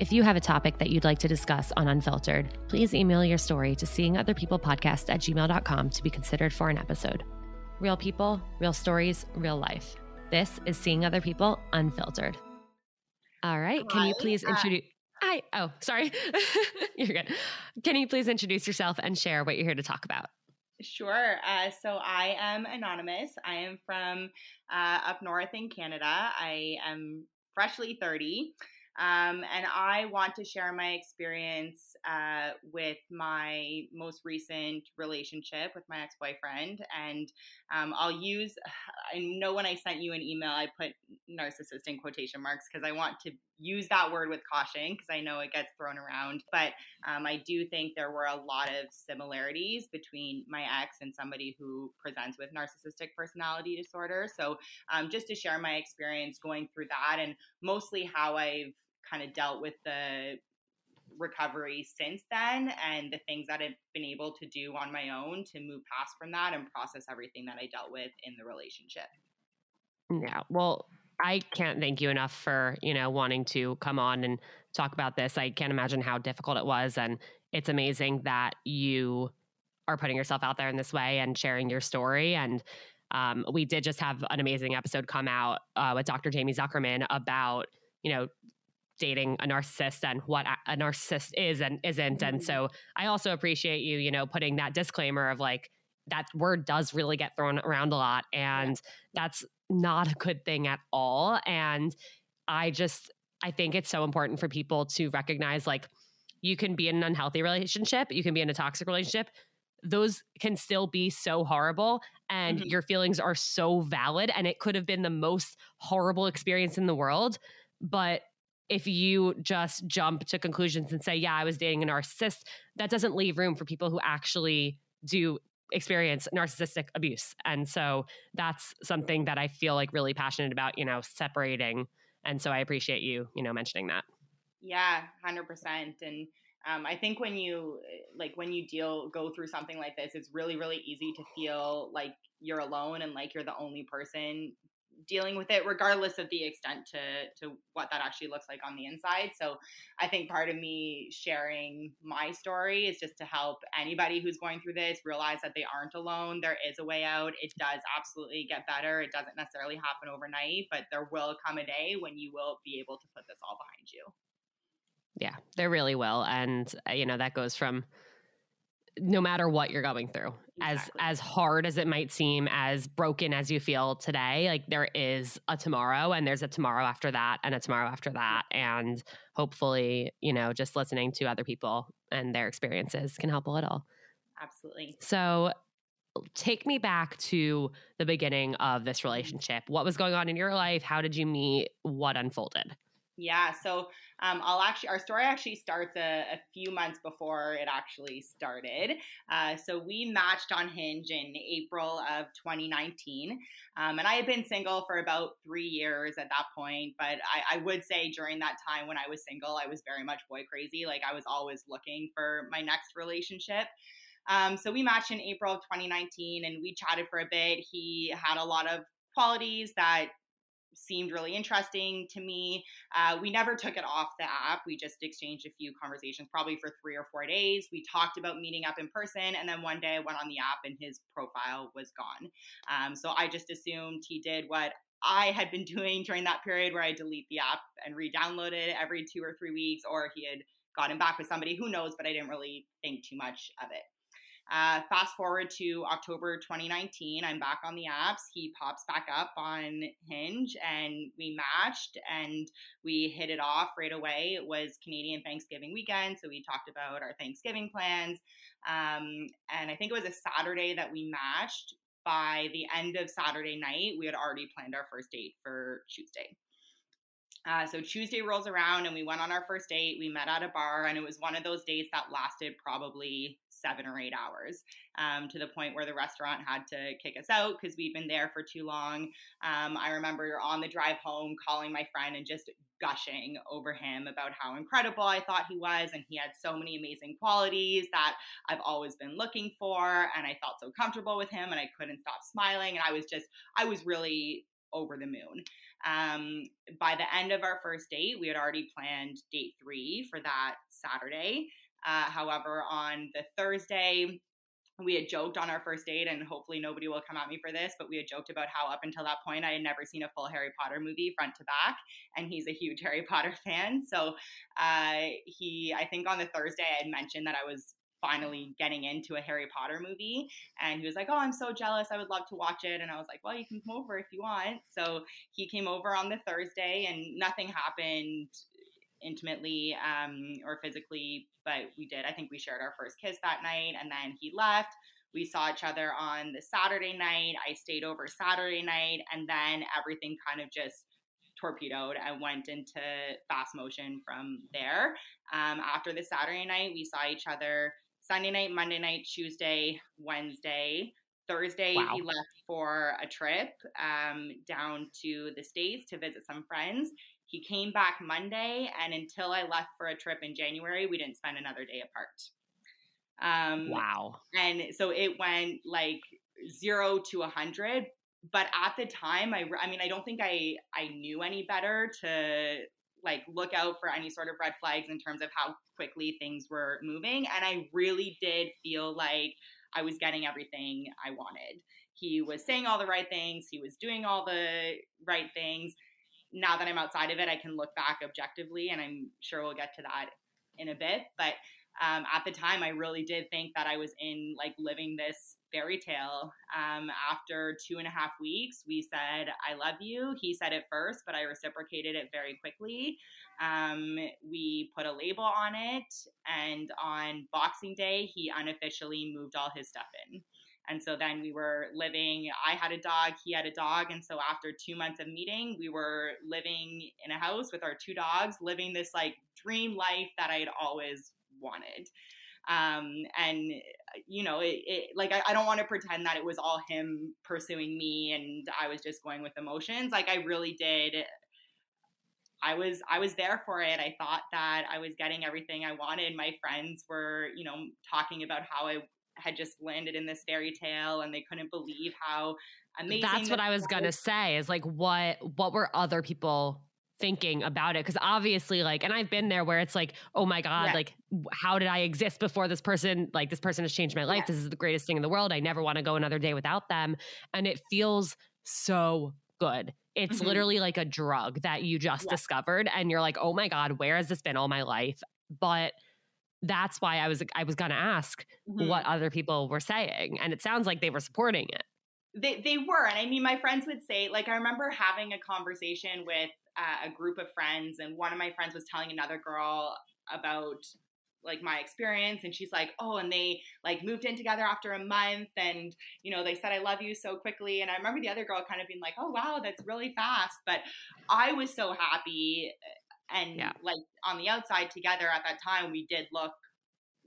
If you have a topic that you'd like to discuss on Unfiltered, please email your story to seeingotherpeoplepodcast at gmail.com to be considered for an episode. Real people, real stories, real life. This is Seeing Other People Unfiltered. All right. Can you please introduce? Hi. Oh, sorry. you're good. Can you please introduce yourself and share what you're here to talk about? Sure. Uh, so I am anonymous. I am from uh, up north in Canada. I am freshly 30. Um, and I want to share my experience uh, with my most recent relationship with my ex boyfriend. And um, I'll use, I know when I sent you an email, I put narcissist in quotation marks because I want to use that word with caution because I know it gets thrown around. But um, I do think there were a lot of similarities between my ex and somebody who presents with narcissistic personality disorder. So um, just to share my experience going through that and mostly how I've kind of dealt with the recovery since then and the things that I've been able to do on my own to move past from that and process everything that I dealt with in the relationship. Yeah. Well, I can't thank you enough for, you know, wanting to come on and talk about this. I can't imagine how difficult it was and it's amazing that you are putting yourself out there in this way and sharing your story and um, we did just have an amazing episode come out uh, with Dr. Jaime Zuckerman about, you know, dating a narcissist and what a narcissist is and isn't. Mm-hmm. And so I also appreciate you, you know, putting that disclaimer of like, that word does really get thrown around a lot. And yeah. that's not a good thing at all. And I just, I think it's so important for people to recognize like, you can be in an unhealthy relationship, you can be in a toxic relationship. Those can still be so horrible, and mm-hmm. your feelings are so valid. And it could have been the most horrible experience in the world, but if you just jump to conclusions and say, yeah, I was dating a narcissist, that doesn't leave room for people who actually do experience narcissistic abuse. And so that's something that I feel like really passionate about, you know, separating. And so I appreciate you, you know, mentioning that. Yeah, 100%. And um, I think when you like when you deal go through something like this, it's really really easy to feel like you're alone and like you're the only person dealing with it regardless of the extent to to what that actually looks like on the inside. So i think part of me sharing my story is just to help anybody who's going through this realize that they aren't alone. There is a way out. It does absolutely get better. It doesn't necessarily happen overnight but there will come a day when you will be able to put this all behind you. Yeah there really will. And uh, you know that goes from no matter what you're going through exactly. as as hard as it might seem as broken as you feel today like there is a tomorrow and there's a tomorrow after that and a tomorrow after that. And hopefully you know just listening to other people and their experiences can help a little. Absolutely. So take me back to the beginning of this mm-hmm. relationship. What was going on in your life? How did you meet? What unfolded? Yeah. So um, I'll actually, our story actually starts a, a, few months before it actually started. Uh, so we matched on Hinge in April of 2019. Um, and I had been single for about three years at that point. But I, I, would say during that time when I was single, I was very much boy crazy. Like I was always looking for my next relationship. Um, so we matched in April of 2019 and we chatted for a bit. He had a lot of qualities that seemed really interesting to me. Uh, we never took it off the app. We just exchanged a few conversations, probably for three or four days. We talked about meeting up in person, and then one day I went on the app and his profile was gone. Um, so I just assumed he did what I had been doing during that period where I delete the app and re-download it every two or three weeks, or he had gotten back with somebody who knows, but I didn't really think too much of it. Uh, fast forward to October 2019, I'm back on the apps. He pops back up on Hinge and we matched and we hit it off right away. It was Canadian Thanksgiving weekend, so we talked about our Thanksgiving plans. Um, and I think it was a Saturday that we matched. By the end of Saturday night, we had already planned our first date for Tuesday. Uh, so Tuesday rolls around and we went on our first date. We met at a bar and it was one of those dates that lasted probably seven or eight hours um, to the point where the restaurant had to kick us out because we'd been there for too long. Um, I remember on the drive home calling my friend and just gushing over him about how incredible I thought he was. And he had so many amazing qualities that I've always been looking for. And I felt so comfortable with him and I couldn't stop smiling. And I was just, I was really over the moon. Um, by the end of our first date, we had already planned date three for that Saturday. Uh, however, on the Thursday, we had joked on our first date, and hopefully nobody will come at me for this, but we had joked about how up until that point I had never seen a full Harry Potter movie front to back, and he's a huge Harry Potter fan. So uh, he, I think on the Thursday, I had mentioned that I was finally getting into a Harry Potter movie. And he was like, Oh, I'm so jealous. I would love to watch it. And I was like, Well, you can come over if you want. So he came over on the Thursday and nothing happened intimately um, or physically, but we did. I think we shared our first kiss that night, and then he left. We saw each other on the Saturday night. I stayed over Saturday night, and then everything kind of just torpedoed and went into fast motion from there. Um, after the Saturday night, we saw each other Sunday night, Monday night, Tuesday, Wednesday. Thursday, wow. he left for a trip um, down to the States to visit some friends. He came back Monday, and until I left for a trip in January, we didn't spend another day apart. Um, wow. And so it went like zero to a hundred. But at the time, I, I mean, I don't think I, I knew any better to like look out for any sort of red flags in terms of how quickly things were moving. And I really did feel like I was getting everything I wanted. He was saying all the right things, he was doing all the right things now that I'm outside of it, I can look back objectively, and I'm sure we'll get to that in a bit. But um, at the time, I really did think that I was in like living this fairy tale. Um, after two and a half weeks, we said, I love you. He said it first, but I reciprocated it very quickly. Um, we put a label on it, and on Boxing Day, he unofficially moved all his stuff in. And so then we were living, I had a dog, he had a dog. And so after two months of meeting, we were living in a house with our two dogs, living this like dream life that I had always wanted. Um, and you know, it, it like I, I don't want to pretend that it was all him pursuing me and I was just going with emotions. Like I really did I was I was there for it. I thought that I was getting everything I wanted. My friends were, you know, talking about how I had just landed in this fairy tale and they couldn't believe how amazing That's what I was going to say is like what what were other people thinking about it because obviously like and i've been there where it's like oh my god yeah. like how did i exist before this person like this person has changed my life yeah. this is the greatest thing in the world i never want to go another day without them and it feels so good it's mm-hmm. literally like a drug that you just yeah. discovered and you're like oh my god where has this been all my life but that's why i was i was going to ask mm-hmm. what other people were saying and it sounds like they were supporting it they, they were and i mean my friends would say like i remember having a conversation with uh, a group of friends, and one of my friends was telling another girl about like my experience and she's like oh and they like moved in together after a month and you know they said i love you so quickly and i remember the other girl kind of being like oh wow that's really fast but i was so happy and yeah. like on the outside together at that time we did look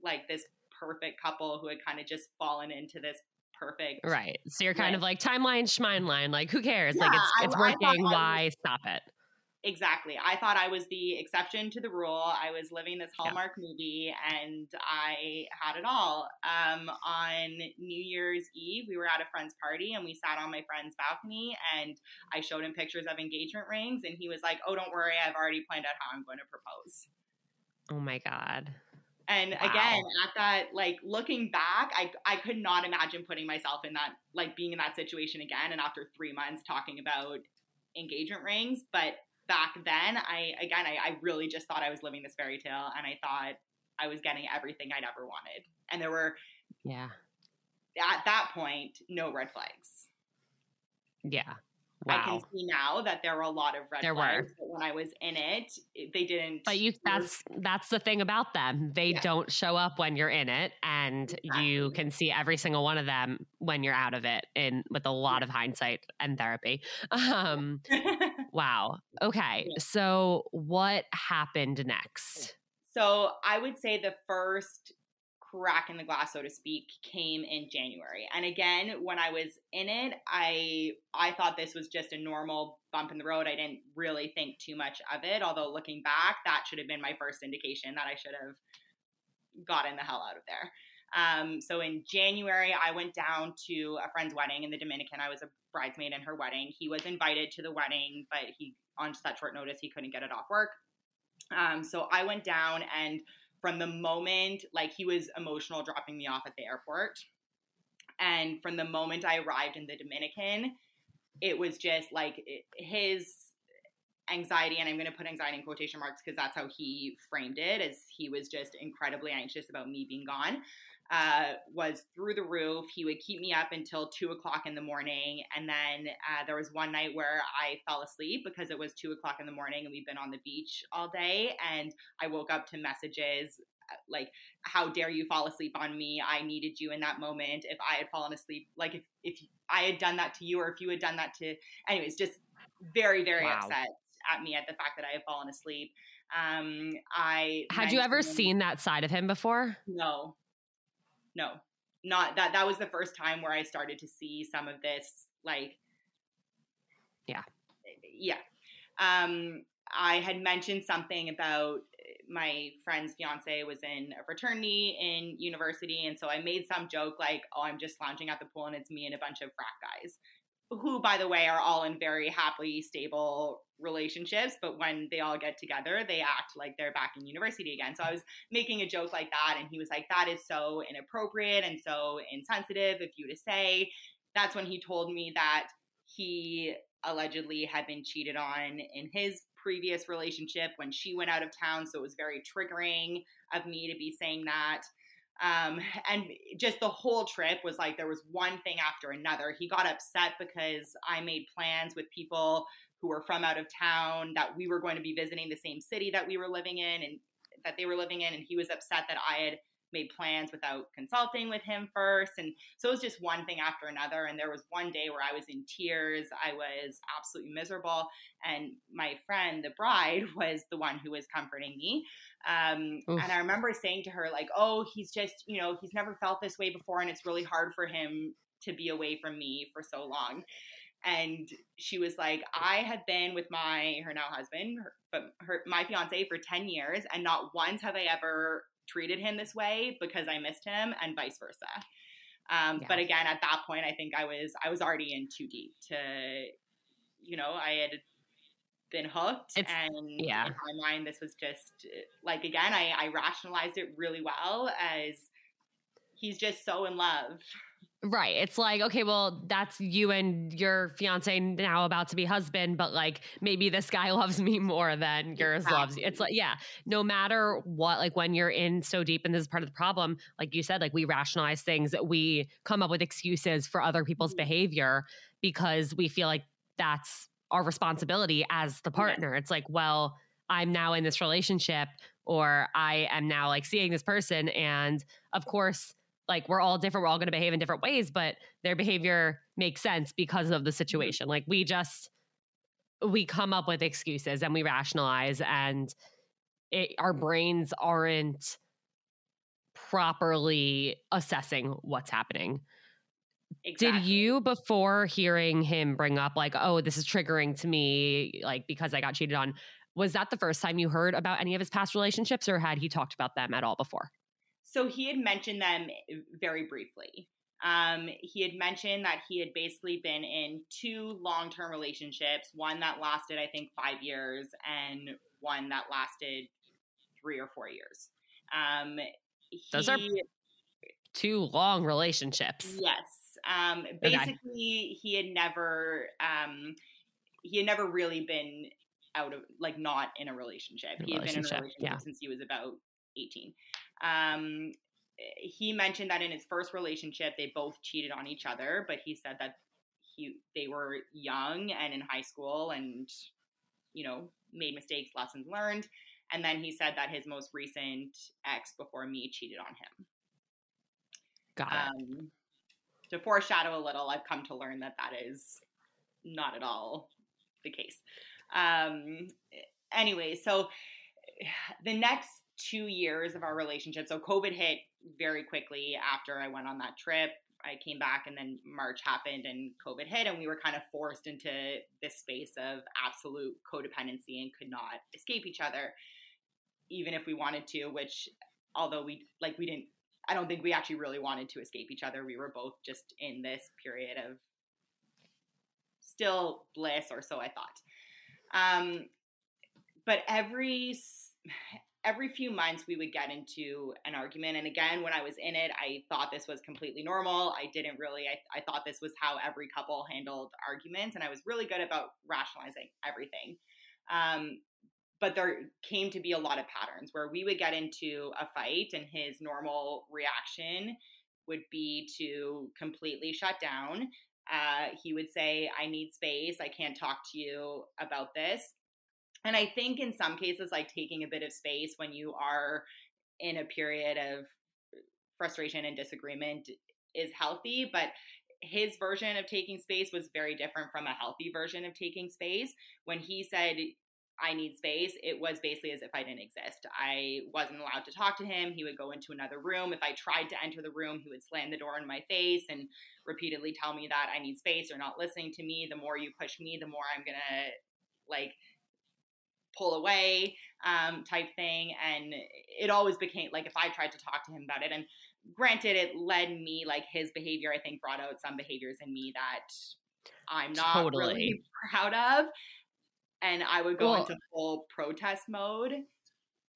like this perfect couple who had kind of just fallen into this perfect right so you're kind of like timeline schmineline like who cares yeah, like it's it's I, working I why stop it Exactly. I thought I was the exception to the rule. I was living this Hallmark yeah. movie and I had it all. Um, on New Year's Eve, we were at a friend's party and we sat on my friend's balcony and I showed him pictures of engagement rings and he was like, Oh, don't worry, I've already planned out how I'm going to propose. Oh my God. And wow. again, at that, like looking back, I, I could not imagine putting myself in that, like being in that situation again. And after three months talking about engagement rings, but back then, I again, I, I really just thought I was living this fairy tale, and I thought I was getting everything I'd ever wanted. And there were, yeah, at that point, no red flags. Yeah. Wow. I can see now that there were a lot of red there flags. Were. But when I was in it, they didn't. But you that's that's the thing about them. They yeah. don't show up when you're in it, and exactly. you can see every single one of them when you're out of it, in with a lot yeah. of hindsight and therapy. Um, wow. Okay. Yeah. So what happened next? So I would say the first crack in the glass so to speak came in January. And again, when I was in it, I I thought this was just a normal bump in the road. I didn't really think too much of it, although looking back, that should have been my first indication that I should have gotten the hell out of there. Um, so in January, I went down to a friend's wedding in the Dominican. I was a bridesmaid in her wedding. He was invited to the wedding, but he, on such short notice, he couldn't get it off work. Um, so I went down and from the moment like he was emotional dropping me off at the airport. And from the moment i arrived in the dominican it was just like his anxiety and i'm going to put anxiety in quotation marks because that's how he framed it as he was just incredibly anxious about me being gone uh, was through the roof. He would keep me up until two o'clock in the morning. And then uh, there was one night where I fell asleep because it was two o'clock in the morning and we've been on the beach all day. And I woke up to messages uh, like, How dare you fall asleep on me? I needed you in that moment. If I had fallen asleep, like if, if I had done that to you or if you had done that to, anyways, just very, very wow. upset at me at the fact that I had fallen asleep. Um, I had you ever seen that side of him before? No, no, not that. That was the first time where I started to see some of this, like, yeah, yeah. Um, I had mentioned something about my friend's fiance was in a fraternity in university, and so I made some joke like, "Oh, I'm just lounging at the pool, and it's me and a bunch of frat guys." Who, by the way, are all in very happily stable relationships. But when they all get together, they act like they're back in university again. So I was making a joke like that. And he was like, that is so inappropriate and so insensitive of you to say. That's when he told me that he allegedly had been cheated on in his previous relationship when she went out of town. So it was very triggering of me to be saying that. Um, and just the whole trip was like there was one thing after another. He got upset because I made plans with people who were from out of town that we were going to be visiting the same city that we were living in and that they were living in. And he was upset that I had made plans without consulting with him first. And so it was just one thing after another. And there was one day where I was in tears. I was absolutely miserable. And my friend, the bride, was the one who was comforting me. Um, and I remember saying to her, like, oh, he's just, you know, he's never felt this way before. And it's really hard for him to be away from me for so long and she was like i have been with my her now husband her, but her my fiance for 10 years and not once have i ever treated him this way because i missed him and vice versa um, yeah. but again at that point i think i was i was already in too deep to you know i had been hooked it's, and yeah in my mind this was just like again I, I rationalized it really well as he's just so in love Right. It's like, okay, well, that's you and your fiance now about to be husband, but like maybe this guy loves me more than yours exactly. loves you. It's like, yeah, no matter what, like when you're in so deep and this is part of the problem, like you said, like we rationalize things we come up with excuses for other people's mm-hmm. behavior because we feel like that's our responsibility as the partner. It's like, well, I'm now in this relationship or I am now like seeing this person. And of course, like we're all different we're all going to behave in different ways but their behavior makes sense because of the mm-hmm. situation like we just we come up with excuses and we rationalize and it, our brains aren't properly assessing what's happening Exactly. Did you, before hearing him bring up, like, oh, this is triggering to me, like, because I got cheated on, was that the first time you heard about any of his past relationships, or had he talked about them at all before? So he had mentioned them very briefly. Um, he had mentioned that he had basically been in two long term relationships, one that lasted, I think, five years, and one that lasted three or four years. Um, Those are two long relationships. Yes. Um, basically, okay. he had never. Um, he had never really been out of like not in a relationship. He had been in a relationship yeah. since he was about 18. Um, he mentioned that in his first relationship, they both cheated on each other, but he said that he they were young and in high school and you know made mistakes, lessons learned. And then he said that his most recent ex before me cheated on him. Got it. Um, to foreshadow a little, I've come to learn that that is not at all the case. Um, anyway, so the next two years of our relationship. So COVID hit very quickly after I went on that trip. I came back and then March happened and COVID hit and we were kind of forced into this space of absolute codependency and could not escape each other even if we wanted to, which although we like we didn't I don't think we actually really wanted to escape each other. We were both just in this period of still bliss or so I thought. Um but every every few months we would get into an argument and again when i was in it i thought this was completely normal i didn't really I, I, thought this was how every couple handled arguments and i was really good about rationalizing everything. Um, but there came to be a lot of patterns where we would get into a fight and his normal reaction would be to completely shut down. Uh, he would say i need space i can't talk to you about this and I think in some cases, like taking a bit of space when you are in a period of frustration and disagreement is healthy, but his version of taking space was very different from a healthy version of taking space. When he said, I need space, it was basically as if I didn't exist. I wasn't allowed to talk to him. He would go into another room. If I tried to enter the room, he would slam the door in my face and repeatedly tell me that I need space or not listening to me. The more you push me, the more I'm going to like pull away um, type thing. And it always became like if I tried to talk to him about it, and granted, it led me like his behavior, I think, brought out some behaviors in me that I'm not totally. really proud of. And I would go well, into full protest mode.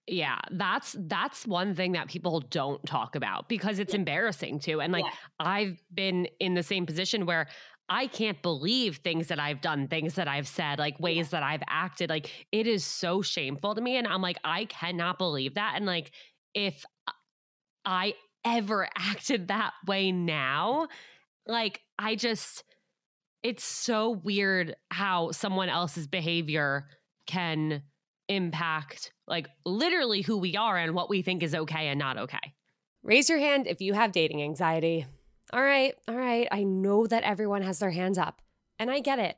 Yeah, that's that's one thing that people don't talk about because it's yeah. embarrassing too. And like yeah. I've been in the same position where I can't believe things that I've done, things that I've said, like ways that I've acted. Like it is so shameful to me. And I'm like, I cannot believe that. And like, if I ever acted that way now, like I just, it's so weird how someone else's behavior can impact like literally who we are and what we think is okay and not okay. Raise your hand if you have dating anxiety. All right, all right, I know that everyone has their hands up, and I get it.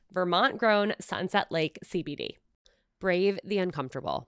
Vermont grown Sunset Lake CBD. Brave the uncomfortable.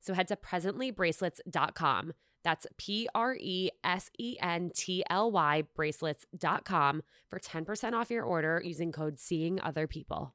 So head to presentlybracelets.com. That's P R E S E N T L Y bracelets.com for 10% off your order using code Seeing Other People.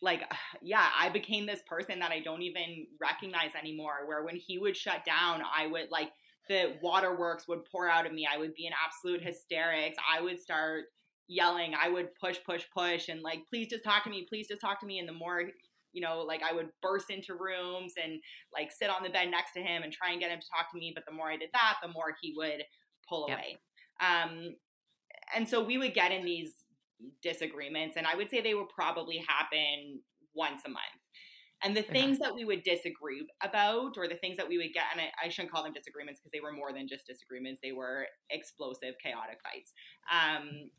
like yeah i became this person that i don't even recognize anymore where when he would shut down i would like the waterworks would pour out of me. I would be in absolute hysterics. I would start yelling. I would push push push and like please just talk to me. Please just talk to me. And the more you know like i would burst into rooms and like sit on the bed next to him and try and get him to talk to me. But the more i did that the more he would pull yep. away. Um and so we would get in these disagreements and i would say they would probably happen once a month. And the things that we would disagree about or the things that we would get and i, I shouldn't call them disagreements because they were more than just disagreements they were explosive chaotic fights. Um,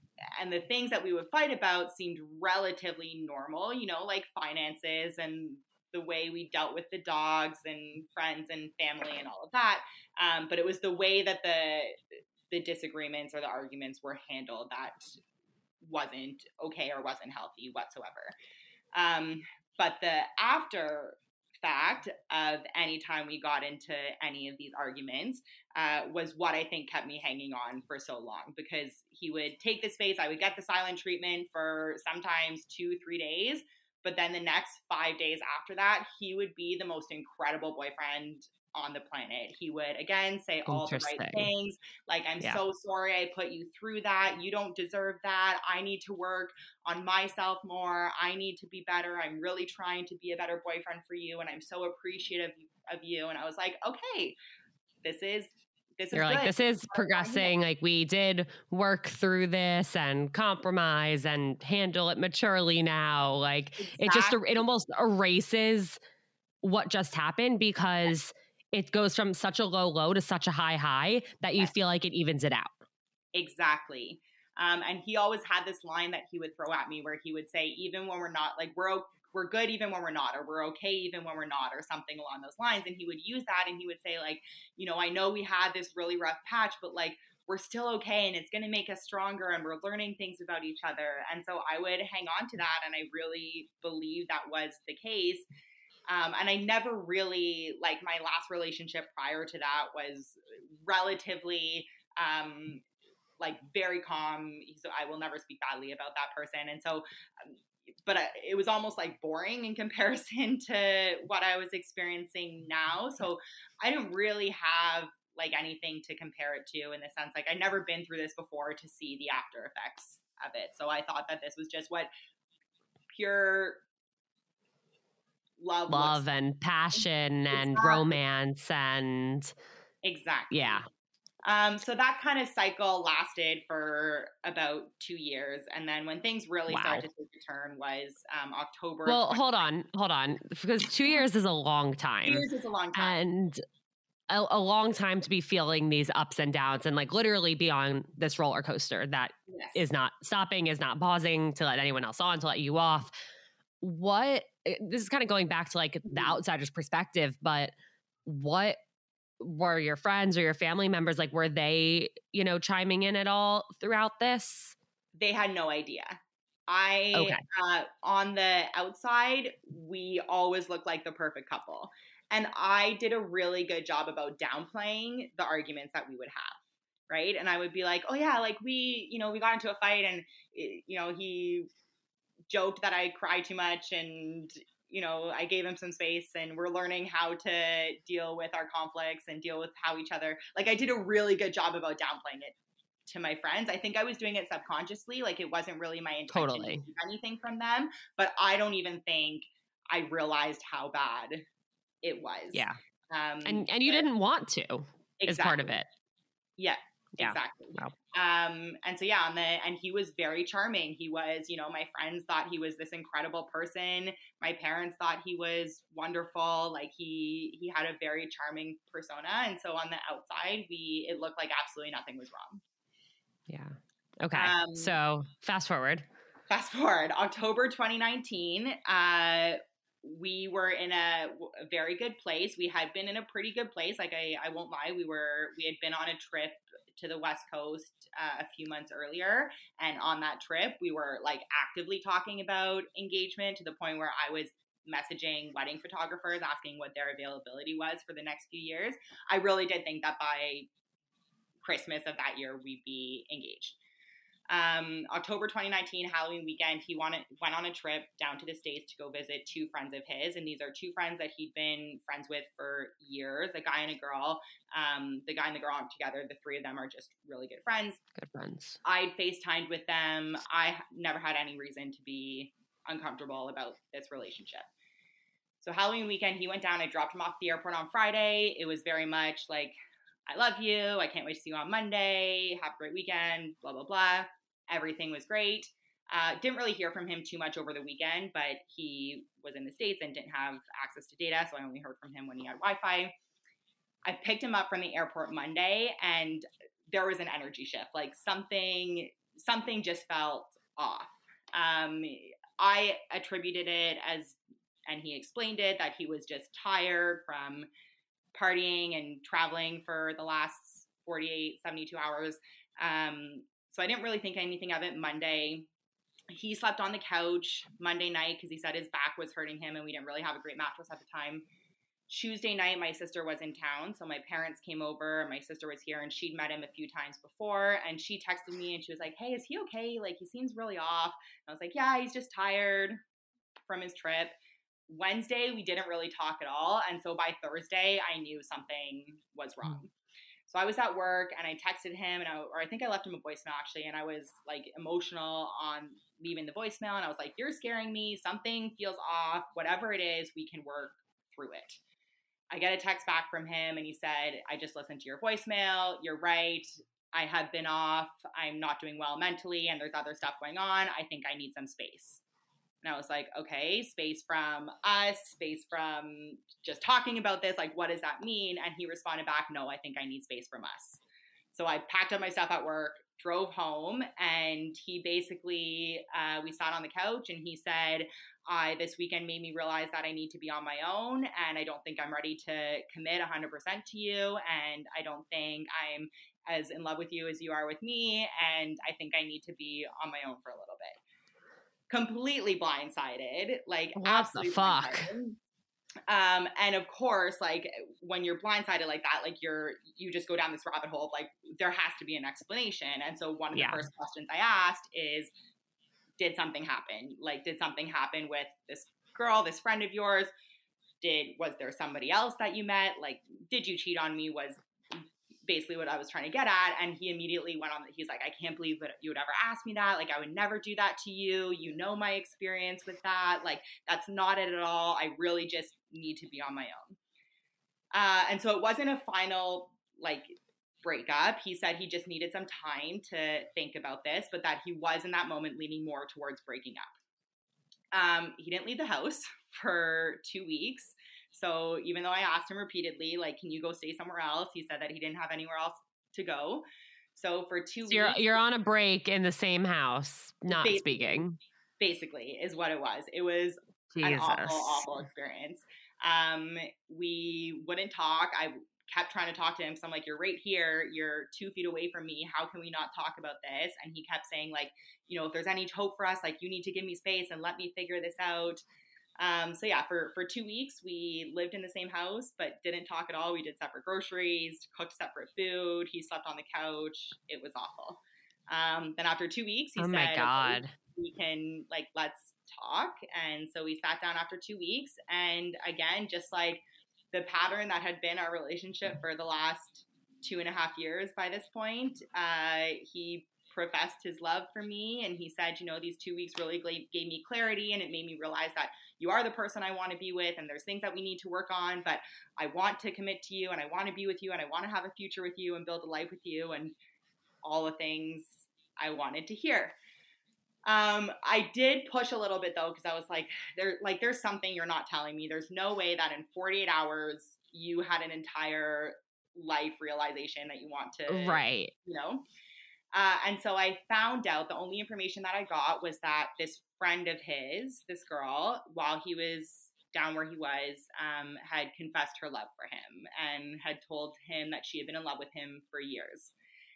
and the things that we would fight about seemed relatively normal you know like finances and the way we dealt with the dogs and friends and family and all of that. Um, but it was the way that the the disagreements or the arguments were handled that wasn't okay or wasn't healthy whatsoever. Um, but the after fact of any time we got into any of these arguments uh, was what I think kept me hanging on for so long because he would take the space, I would get the silent treatment for sometimes two, three days. But then the next five days after that, he would be the most incredible boyfriend on the planet. He would again say all the right things. Like, I'm yeah. so sorry I put you through that. You don't deserve that. I need to work on myself more. I need to be better. I'm really trying to be a better boyfriend for you. And I'm so appreciative of you. And I was like, okay, this is. This You're is like, this is progressing. Like, we did work through this and compromise and handle it maturely now. Like, exactly. it just, er, it almost erases what just happened because it goes from such a low low to such a high high that you feel like it evens it out. Exactly. Um, and he always had this line that he would throw at me where he would say, even when we're not like we're we're good even when we're not, or we're okay even when we're not, or something along those lines. And he would use that and he would say, like, you know, I know we had this really rough patch, but like we're still okay and it's going to make us stronger and we're learning things about each other. And so I would hang on to that. And I really believe that was the case. Um, and I never really like my last relationship prior to that was relatively um, like very calm. So I will never speak badly about that person. And so, um, but it was almost like boring in comparison to what I was experiencing now. So I didn't really have like anything to compare it to in the sense like I'd never been through this before to see the after effects of it. So I thought that this was just what pure love love and passion exactly. and romance and exactly yeah um, so that kind of cycle lasted for about two years, and then when things really wow. started to take a turn was um, October. Well, 20- hold on, hold on, because two years is a long time. Two years is a long time, and a, a, long time to be feeling these ups and downs, and like literally be on this roller coaster that yes. is not stopping, is not pausing to let anyone else on, to let you off. What this is kind of going back to like the mm-hmm. outsider's perspective, but what were your friends or your family members like? Were they, you know, chiming in at all throughout this? They had no idea. I, okay. uh, on the outside, we always looked like the perfect couple. And I did a really good job about downplaying the arguments that we would have right and i would be like oh yeah like we you know we got into a fight and eh, you know he joked that I cry too much and you know, I gave him some space and we're learning how to deal with our conflicts and deal with how each other like I did a really good job about downplaying it to my friends. I think I was doing it subconsciously, like it wasn't really my intention totally. to keep anything from them, but I don't even think I realized how bad it was. Yeah. Um, and and you didn't want to exactly. as part of it. Yeah, yeah. Exactly. Wow. Um, and so yeah, on the and he was very charming. He was, you know, my friends thought he was this incredible person. My parents thought he was wonderful. Like he he had a very charming persona. And so on the outside, we it looked like absolutely nothing was wrong. Yeah. Okay. Um, so fast forward. Fast forward, October 2019. Uh, we were in a, a, very good place. We had been in a pretty good place. Like I, I won't lie, we were we had been on a trip to the West Coast uh, a few months earlier. And on that trip, we were like actively talking about engagement to the point where I was messaging wedding photographers asking what their availability was for the next few years. I really did think that by Christmas of that year we'd be engaged. Um, October 2019, Halloween weekend, he wanted, went on a trip down to the States to go visit two friends of his. And these are two friends that he'd been friends with for years a guy and a girl. Um, the guy and the girl aren't together. The three of them are just really good friends. Good friends. I FaceTimed with them. I never had any reason to be uncomfortable about this relationship. So, Halloween weekend, he went down. I dropped him off the airport on Friday. It was very much like, I love you. I can't wait to see you on Monday. Have a great weekend. Blah, blah, blah. Everything was great. Uh, didn't really hear from him too much over the weekend, but he was in the States and didn't have access to data, so I only heard from him when he had Wi Fi. I picked him up from the airport Monday, and there was an energy shift. Like something, something just felt off. Um, I attributed it as, and he explained it, that he was just tired from partying and traveling for the last 48, 72 hours. Um, so I didn't really think anything of it Monday. He slept on the couch Monday night because he said his back was hurting him and we didn't really have a great mattress at the time. Tuesday night, my sister was in town. So my parents came over. My sister was here and she'd met him a few times before. And she texted me and she was like, Hey, is he okay? Like, he seems really off. And I was like, Yeah, he's just tired from his trip. Wednesday, we didn't really talk at all. And so by Thursday, I knew something was hmm. wrong. So I was at work and I texted him, and I, or I think I left him a voicemail actually, and I was like emotional on leaving the voicemail, and I was like, "You're scaring me. Something feels off. Whatever it is, we can work through it." I get a text back from him, and he said, "I just listened to your voicemail. You're right. I have been off. I'm not doing well mentally, and there's other stuff going on. I think I need some space." And I was like, okay, space from us, space from just talking about this. Like, what does that mean? And he responded back, no, I think I need space from us. So I packed up my stuff at work, drove home, and he basically, uh, we sat on the couch and he said, I, this weekend made me realize that I need to be on my own and I don't think I'm ready to commit 100% to you. And I don't think I'm as in love with you as you are with me. And I think I need to be on my own for a little bit completely blindsided, like what absolutely the fuck. Um, and of course, like when you're blindsided like that, like you're you just go down this rabbit hole of like there has to be an explanation. And so one of the first questions I asked is, did something happen? Like, did something happen with this girl, this friend of yours? Did was there somebody else that you met? Like, did you cheat on me? Was basically what I was trying to get at. And he immediately went on. He's like, I can't believe that you would ever ask me that. Like, I would never do that to you. You know my experience with that. Like, that's not it at all. I really just need to be on my own. Uh, and so it wasn't a final like breakup. He said he just needed some time to think about this, but that he was in that moment leaning more towards breaking up. Um, he didn't leave the house for two weeks. So even though I asked him repeatedly, like, can you go stay somewhere else? He said that he didn't have anywhere else to go. So for two So you're weeks, you're on a break in the same house, not Ba- speaking. basically is what it was. It was Jesus. an awful, awful experience. Um, we wouldn't talk. I kept trying to talk to him because I'm like, you're right here. You're two feet away from me. How can we not talk about this? And he kept saying, like, you know, if there's any hope for us, like, you need to give me space and let me figure this out. Um, so yeah, for for two weeks we lived in the same house, but didn't talk at all. We did separate groceries, cooked separate food. He slept on the couch. It was awful. Um, then after two weeks, he Oh said, my "Okay, god. we can like let's talk and so we sat down after two weeks and again just like the pattern that had been our relationship for the last two and a half years by this point uh, he professed his love for me and he said you know these two weeks really gave me clarity and it made me realize that you are the person i want to be with and there's things that we need to work on but i want to commit to you and i want to be with you and i want to have a future with you and build a life with you and all the things i wanted to hear um, I did push a little bit though because I was like, there, like, there's something you're not telling me. There's no way that in 48 hours you had an entire life realization that you want to, Right. you know. Uh, and so I found out the only information that I got was that this friend of his, this girl, while he was down where he was, um, had confessed her love for him and had told him that she had been in love with him for years.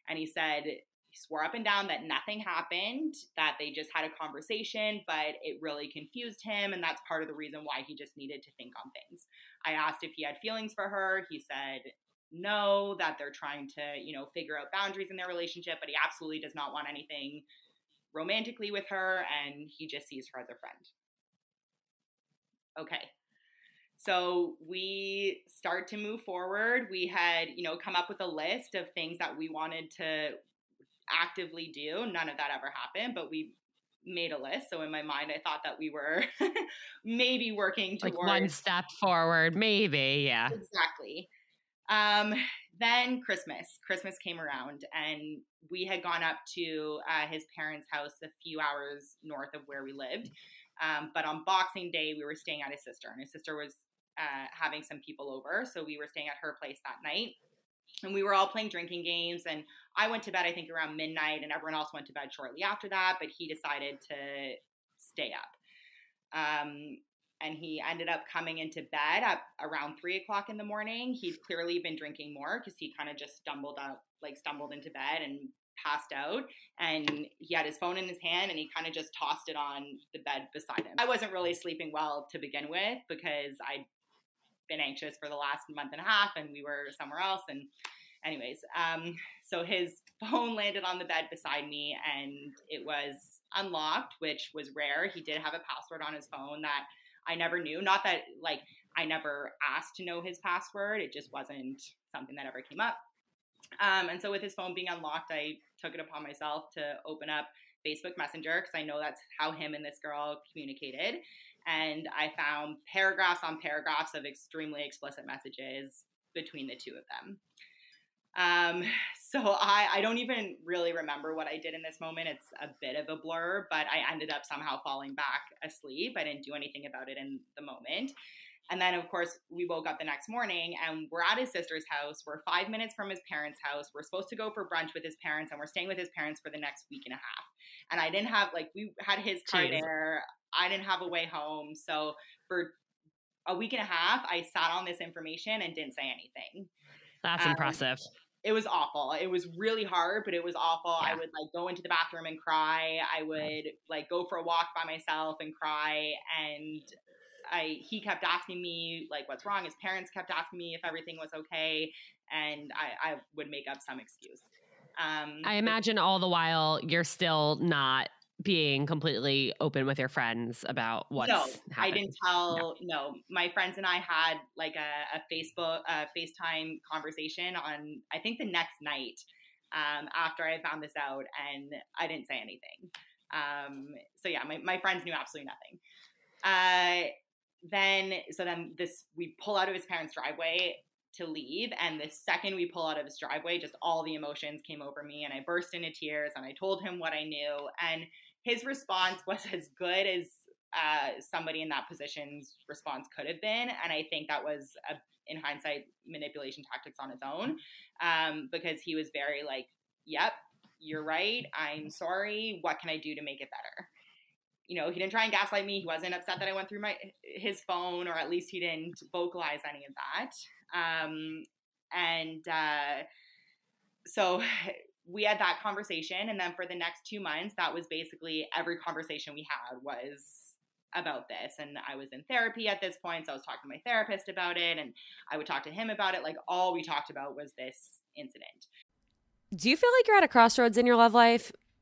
And he said he swore up and down that nothing happened, that they just had a conversation, but it really confused him. And that's part of the reason why he just needed to think on things. I asked if he had feelings for her. He said no, that they're trying to, you know, figure out boundaries in their relationship, but he absolutely does not want anything romantically with her and he just sees her as a friend. Okay. So we start to move forward. We had, you know, come up with a list of things that we wanted to actively do. None of that ever happened, but we made a list. So in my mind, I thought that we were maybe working towards like one step forward, maybe. Yeah. Exactly. Um, then Christmas, Christmas came around, and we had gone up to uh, his parents' house a few hours north of where we lived. Um, but on Boxing Day, we were staying at his sister, and his sister was uh, having some people over, so we were staying at her place that night. And we were all playing drinking games, and I went to bed, I think, around midnight, and everyone else went to bed shortly after that. But he decided to stay up. Um, and he ended up coming into bed at around three o'clock in the morning. He'd clearly been drinking more because he kind of just stumbled up, like stumbled into bed and passed out. And he had his phone in his hand and he kind of just tossed it on the bed beside him. I wasn't really sleeping well to begin with because I'd been anxious for the last month and a half and we were somewhere else. And anyways, um, so his phone landed on the bed beside me and it was unlocked, which was rare. He did have a password on his phone that I never knew. Not that like I never asked to know his password, it just wasn't something that ever came up. Um, and so with his phone being unlocked, I took it upon myself to open up Facebook Messenger because I know that's how him and this girl communicated. And I found paragraphs on paragraphs of extremely explicit messages between the two of them. Um, so I, I don't even really remember what I did in this moment. It's a bit of a blur, but I ended up somehow falling back asleep. I didn't do anything about it in the moment. And then, of course, we woke up the next morning and we're at his sister's house. We're five minutes from his parents' house. We're supposed to go for brunch with his parents and we're staying with his parents for the next week and a half. And I didn't have, like, we had his car Jeez. there. I didn't have a way home. So for a week and a half, I sat on this information and didn't say anything. That's um, impressive it was awful. It was really hard, but it was awful. Yeah. I would like go into the bathroom and cry. I would like go for a walk by myself and cry. And I he kept asking me like what's wrong. His parents kept asking me if everything was okay, and I, I would make up some excuse. Um, I imagine all the while you're still not being completely open with your friends about what no i didn't tell no. no. my friends and i had like a, a facebook a facetime conversation on i think the next night um, after i found this out and i didn't say anything um, so yeah my, my friends knew absolutely nothing uh, then so then this we pull out of his parents driveway to leave and the second we pull out of his driveway just all the emotions came over me and i burst into tears and i told him what i knew and his response was as good as uh, somebody in that position's response could have been and i think that was a, in hindsight manipulation tactics on its own um, because he was very like yep you're right i'm sorry what can i do to make it better you know, he didn't try and gaslight me. He wasn't upset that I went through my his phone, or at least he didn't vocalize any of that. Um, and uh, so we had that conversation, and then for the next two months, that was basically every conversation we had was about this. And I was in therapy at this point, so I was talking to my therapist about it, and I would talk to him about it. Like all we talked about was this incident. Do you feel like you're at a crossroads in your love life?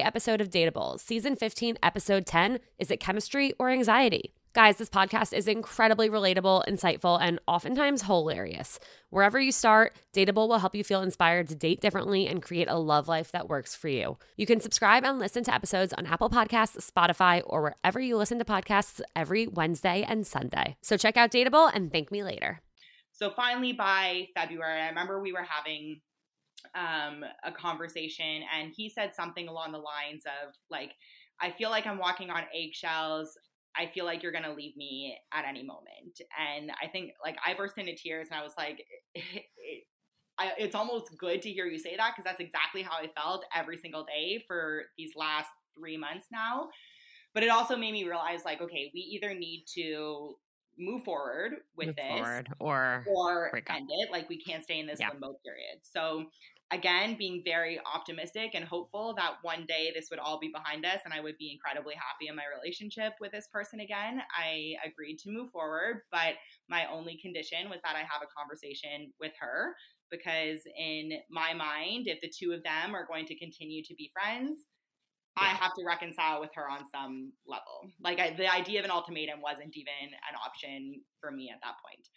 episode of Dateable, season 15, episode 10 Is it chemistry or anxiety? Guys, this podcast is incredibly relatable, insightful, and oftentimes hilarious. Wherever you start, Dateable will help you feel inspired to date differently and create a love life that works for you. You can subscribe and listen to episodes on Apple Podcasts, Spotify, or wherever you listen to podcasts every Wednesday and Sunday. So check out Dateable and thank me later. So finally, by February, I remember we were having um, a conversation, and he said something along the lines of like, "I feel like I'm walking on eggshells. I feel like you're gonna leave me at any moment." And I think like I burst into tears, and I was like. I, it's almost good to hear you say that because that's exactly how I felt every single day for these last three months now. But it also made me realize, like, okay, we either need to move forward with Move this forward or or end it. Like, we can't stay in this Yeah. limbo period. So, again, being very optimistic and hopeful that one day this would all be behind us and I would be incredibly happy in my relationship with this person again. I agreed to move forward, but my only condition was that I have a conversation with her because, in my mind, if the two of them are going to continue to be friends, I have to reconcile with her on some level. Like I, the idea of an ultimatum wasn't even an option for me at that point.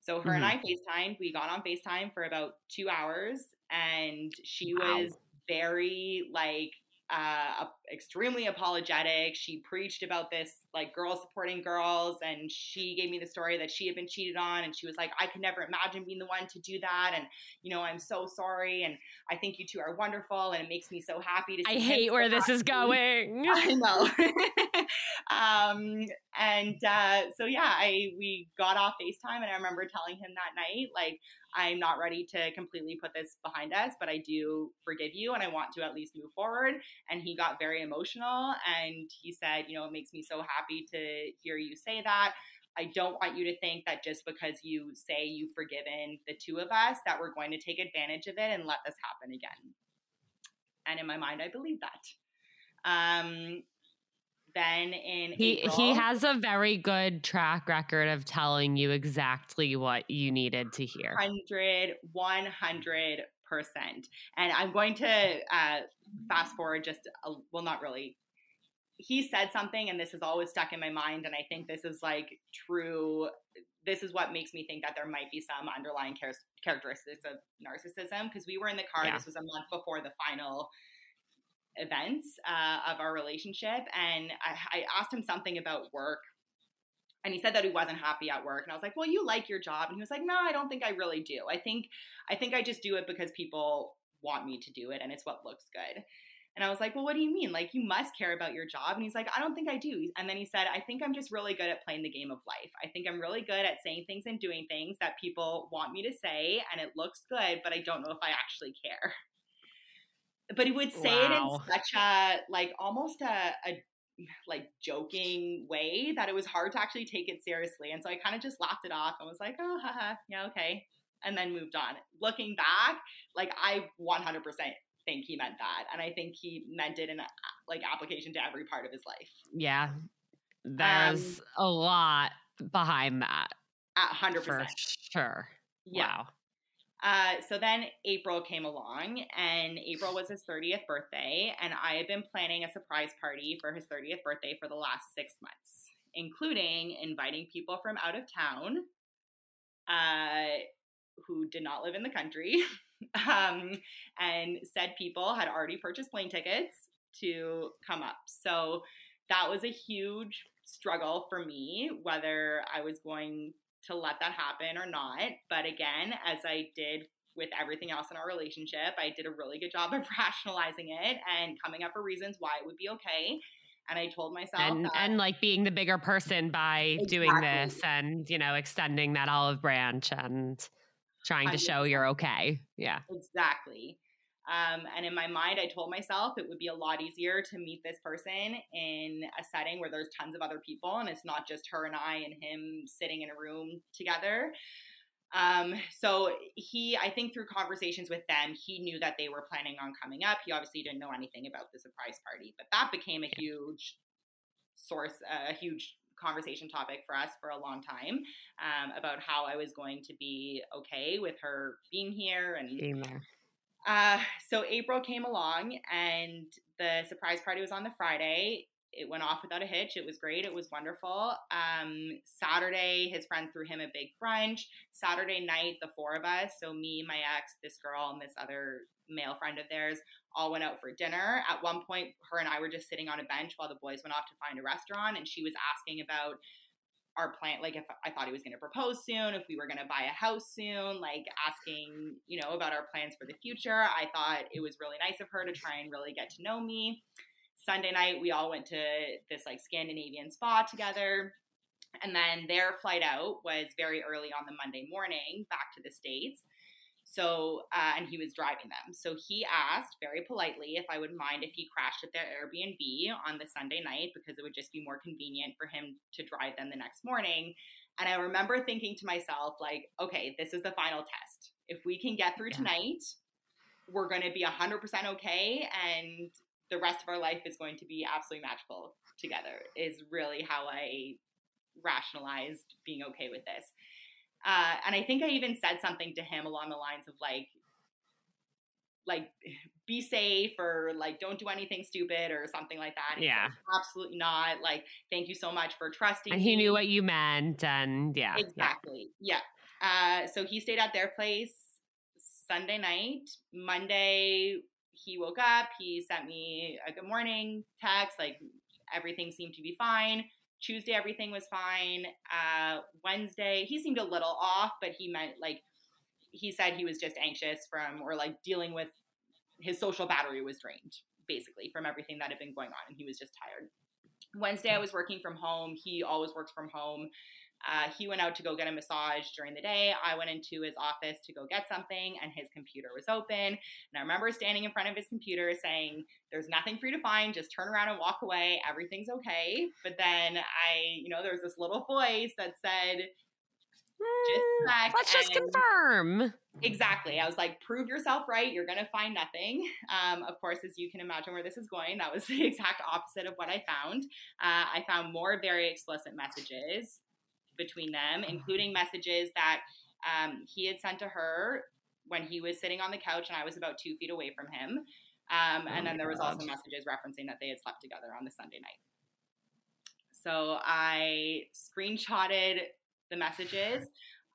So her and mm-hmm. I FaceTimed. We got on FaceTime for about two hours, and she Wow. was very like uh, extremely apologetic. She preached about this like girls supporting girls, and she gave me the story that she had been cheated on, and she was like, "I could never imagine being the one to do that," and you know, I'm so sorry, and I think you two are wonderful, and it makes me so happy to. I hate so where this is going. I know. um, and uh, so yeah, I we got off FaceTime, and I remember telling him that night, like, I'm not ready to completely put this behind us, but I do forgive you, and I want to at least move forward. And he got very emotional, and he said, you know, it makes me so happy to hear you say that. I don't want you to think that just because you say you've forgiven the two of us, that we're going to take advantage of it and let this happen again. And in my mind, I believe that. Um, then in He April, he has a very good track record of telling you exactly what you needed to hear. 100 100 percent and i'm going to uh, fast forward just a, well not really he said something and this has always stuck in my mind and i think this is like true this is what makes me think that there might be some underlying char- characteristics of narcissism because we were in the car Yeah. this was a month before the final events uh, of our relationship and I, I asked him something about work and he said that he wasn't happy at work and i was like well you like your job and he was like no i don't think i really do. I think i think i just do it because people want me to do it and it's what looks good. And i was like well what do you mean? Like you must care about your job. And he's like i don't think i do. And then he said i think i'm just really good at playing the game of life. I think i'm really good at saying things and doing things that people want me to say and it looks good but i don't know if i actually care but he would say Wow. it in such a like almost a, a like joking way that it was hard to actually take it seriously. And so I kind of just laughed it off and was like, oh, haha, yeah, okay. And then moved on. Looking back, like I 100% think he meant that. And I think he meant it in a, like application to every part of his life. Yeah. There's um a lot behind that 100%. for sure. Yeah. Wow. Uh, so then April came along, and April was his 30th birthday, and I had been planning a surprise party for his 30th birthday for the last six months, including inviting people from out of town uh, who did not live in the country. um, and said people had already purchased plane tickets to come up. So that was a huge struggle for me, whether I was going to let that happen or not. But again, as I did with everything else in our relationship, I did a really good job of rationalizing it and coming up with reasons why it would be okay. And I told myself And that, and like being the bigger person by doing this and you know extending that olive branch and trying to show you're okay. Yeah. Exactly. Um, and in my mind, I told myself it would be a lot easier to meet this person in a setting where there's tons of other people and it's not just her and I and him sitting in a room together. Um, so he, I think through conversations with them, he knew that they were planning on coming up. He obviously didn't know anything about the surprise party, but that became a huge source, a huge conversation topic for us for a long time um, about how I was going to be okay with her being here and Being there. Uh, so April came along and the surprise party was on the Friday. It went off without a hitch. It was great. It was wonderful. Um, Saturday, his friends threw him a big brunch. Saturday night, the four of us, so me, my ex, this girl, and this other male friend of theirs, all went out for dinner. At one point, her and I were just sitting on a bench while the boys went off to find a restaurant, and she was asking about our plan, like if I thought he was going to propose soon, if we were going to buy a house soon, like asking, you know, about our plans for the future. I thought it was really nice of her to try and really get to know me. Sunday night, we all went to this like Scandinavian spa together. And then their flight out was very early on the Monday morning back to the States. So, uh, and he was driving them. So he asked very politely if I would mind if he crashed at their Airbnb on the Sunday night because it would just be more convenient for him to drive them the next morning. And I remember thinking to myself, like, okay, this is the final test. If we can get through yeah. tonight, we're going to be 100% okay. And the rest of our life is going to be absolutely magical together, is really how I rationalized being okay with this. Uh, and I think I even said something to him along the lines of like, like be safe or like don't do anything stupid or something like that. yeah, like, absolutely not. Like, thank you so much for trusting. And he me. knew what you meant, and yeah, exactly. Yeah. yeah. Uh, so he stayed at their place Sunday night. Monday, he woke up. He sent me a good morning text. Like everything seemed to be fine. Tuesday, everything was fine. Uh, Wednesday, he seemed a little off, but he meant like he said he was just anxious from or like dealing with his social battery was drained basically from everything that had been going on, and he was just tired. Wednesday, I was working from home. He always works from home. Uh, he went out to go get a massage during the day. I went into his office to go get something, and his computer was open. And I remember standing in front of his computer saying, There's nothing for you to find. Just turn around and walk away. Everything's okay. But then I, you know, there was this little voice that said, just Let's just confirm. Exactly. I was like, prove yourself right. You're going to find nothing. Um, of course, as you can imagine where this is going, that was the exact opposite of what I found. Uh, I found more very explicit messages between them, mm-hmm. including messages that um, he had sent to her when he was sitting on the couch and I was about two feet away from him. Um, and oh then there was also messages referencing that they had slept together on the Sunday night. So I screenshotted the messages.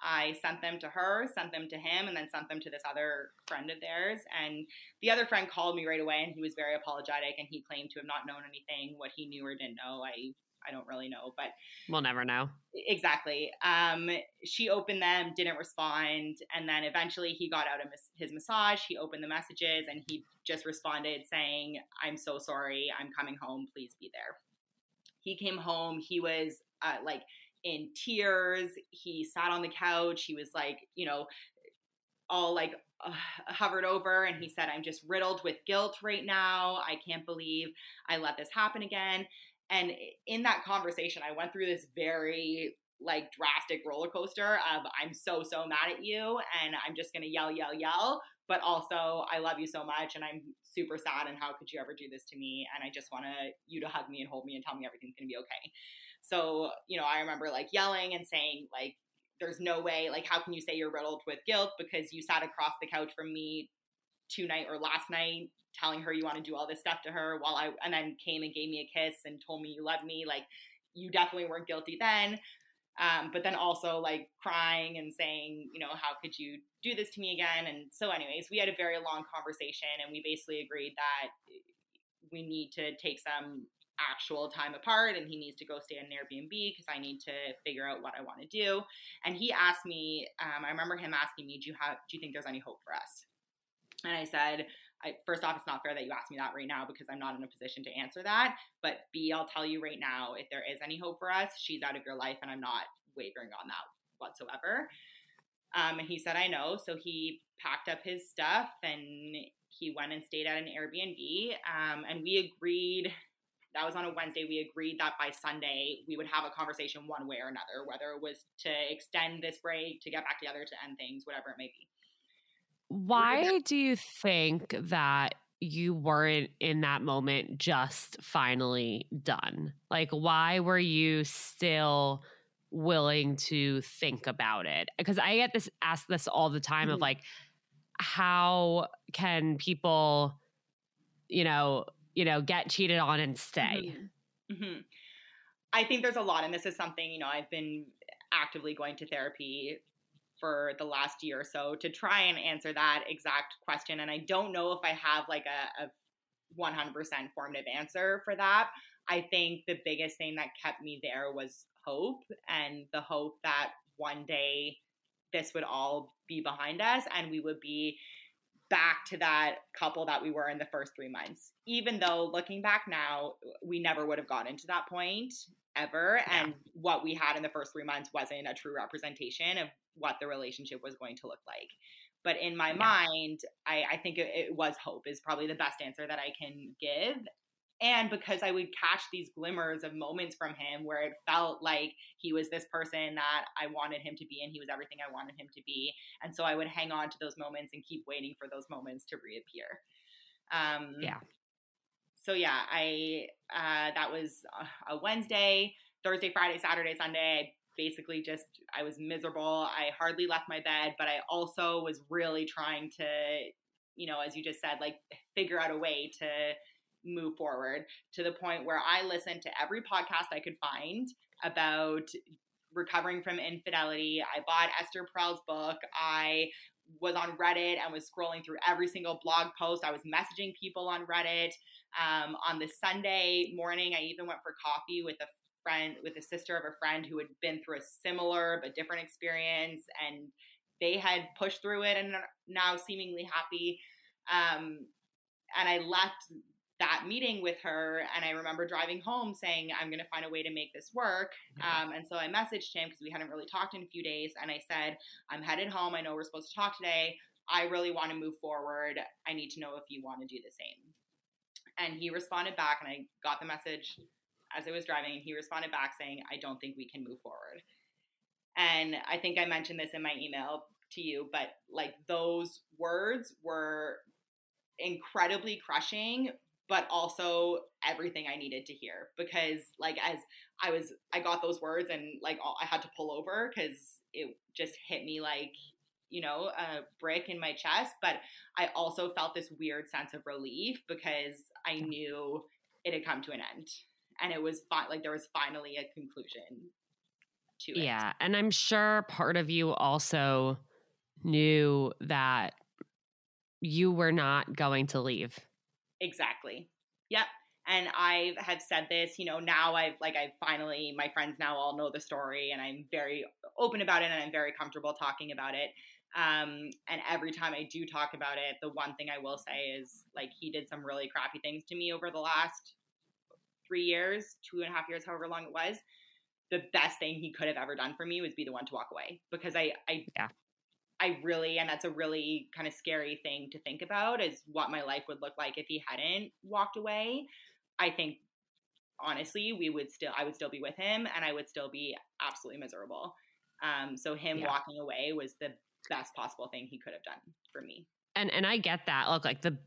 I sent them to her, sent them to him, and then sent them to this other friend of theirs. And the other friend called me right away and he was very apologetic and he claimed to have not known anything. What he knew or didn't know, I I don't really know, but we'll never know. Exactly. Um, she opened them, didn't respond, and then eventually he got out of his massage. He opened the messages and he just responded saying, "I'm so sorry. I'm coming home. Please be there." He came home. He was uh, like in tears. He sat on the couch. He was like, you know, all like uh, hovered over and he said, I'm just riddled with guilt right now. I can't believe I let this happen again. And in that conversation, I went through this very like drastic roller coaster of I'm so, so mad at you and I'm just gonna yell, yell, yell. But also, I love you so much and I'm super sad. And how could you ever do this to me? And I just want you to hug me and hold me and tell me everything's gonna be okay. So, you know, I remember like yelling and saying, like, there's no way, like, how can you say you're riddled with guilt because you sat across the couch from me two night or last night telling her you want to do all this stuff to her while I and then came and gave me a kiss and told me you love me like you definitely weren't guilty then um, but then also like crying and saying you know how could you do this to me again and so anyways we had a very long conversation and we basically agreed that we need to take some actual time apart and he needs to go stay in an Airbnb because I need to figure out what I want to do. And he asked me, um, I remember him asking me, do you have, do you think there's any hope for us? And I said, I, first off, it's not fair that you ask me that right now because I'm not in a position to answer that. But B, I'll tell you right now, if there is any hope for us, she's out of your life, and I'm not wavering on that whatsoever. Um, and he said, I know. So he packed up his stuff and he went and stayed at an Airbnb. Um, and we agreed, that was on a Wednesday, we agreed that by Sunday we would have a conversation one way or another, whether it was to extend this break, to get back together, to end things, whatever it may be. Why do you think that you weren't in that moment just finally done? Like, why were you still willing to think about it? Because I get this asked this all the time mm-hmm. of like, how can people, you know, you know, get cheated on and stay? Mm-hmm. Mm-hmm. I think there's a lot, and this is something you know I've been actively going to therapy for the last year or so to try and answer that exact question. And I don't know if I have like a, a 100% formative answer for that. I think the biggest thing that kept me there was hope and the hope that one day this would all be behind us and we would be back to that couple that we were in the first three months. Even though looking back now, we never would have gotten to that point ever. Yeah. And what we had in the first three months wasn't a true representation of what the relationship was going to look like. But in my yeah. mind, I, I think it, it was hope, is probably the best answer that I can give and because I would catch these glimmers of moments from him where it felt like he was this person that I wanted him to be and he was everything I wanted him to be. And so I would hang on to those moments and keep waiting for those moments to reappear. Um, yeah. So yeah, I uh, that was a Wednesday, Thursday, Friday, Saturday, Sunday. I basically just I was miserable. I hardly left my bed, but I also was really trying to, you know, as you just said, like figure out a way to move forward to the point where I listened to every podcast I could find about recovering from infidelity. I bought Esther Perel's book. I was on Reddit and was scrolling through every single blog post. I was messaging people on Reddit. Um, on the Sunday morning, I even went for coffee with a friend, with a sister of a friend who had been through a similar but different experience, and they had pushed through it and are now seemingly happy. Um, and I left that meeting with her and i remember driving home saying i'm going to find a way to make this work. Um, and so i messaged him because we hadn't really talked in a few days and i said i'm headed home. I know we're supposed to talk today. I really want to move forward. I need to know if you want to do the same and he responded back and i got the message as i was driving and he responded back saying i don't think we can move forward. And i think i mentioned this in my email to you but like those words were incredibly crushing but also everything I needed to hear because like as I was I got those words and like I had to pull over cuz it just hit me like you know a brick in my chest but I also felt this weird sense of relief because I knew it had come to an end and it was fi- like there was finally a conclusion to it. Yeah, and I'm sure part of you also knew that you were not going to leave Exactly. Yep. And I have said this, you know, now I've like, I finally, my friends now all know the story and I'm very open about it and I'm very comfortable talking about it. Um, and every time I do talk about it, the one thing I will say is like, he did some really crappy things to me over the last three years, two and a half years, however long it was. The best thing he could have ever done for me was be the one to walk away because I, I, yeah. I really, and that's a really kind of scary thing to think about is what my life would look like if he hadn't walked away. I think honestly, we would still, I would still be with him and I would still be absolutely miserable. Um, so him yeah. walking away was the best possible thing he could have done for me. And, and I get that. Look, like the,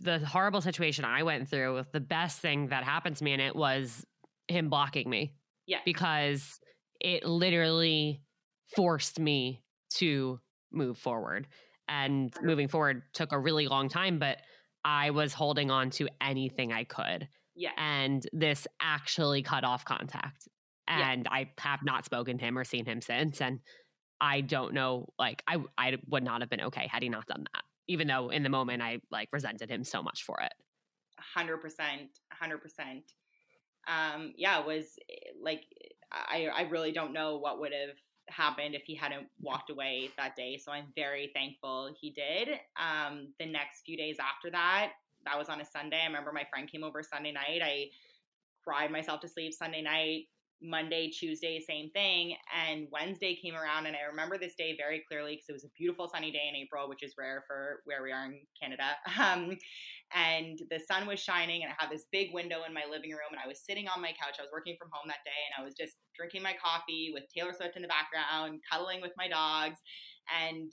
the horrible situation I went through, with the best thing that happened to me in it was him blocking me. Yeah. Because it literally forced me to move forward. And moving forward took a really long time, but I was holding on to anything I could. Yeah. And this actually cut off contact. And yeah. I have not spoken to him or seen him since. And I don't know, like, I, I would not have been okay had he not done that, even though in the moment I like resented him so much for it. 100%. 100%. Um, yeah, it was like, I, I really don't know what would have happened if he hadn't walked away that day. So I'm very thankful he did. Um, the next few days after that, that was on a Sunday. I remember my friend came over Sunday night. I cried myself to sleep Sunday night. Monday, Tuesday, same thing. And Wednesday came around, and I remember this day very clearly because it was a beautiful sunny day in April, which is rare for where we are in Canada. Um, and the sun was shining, and I had this big window in my living room, and I was sitting on my couch. I was working from home that day, and I was just drinking my coffee with Taylor Swift in the background, cuddling with my dogs. And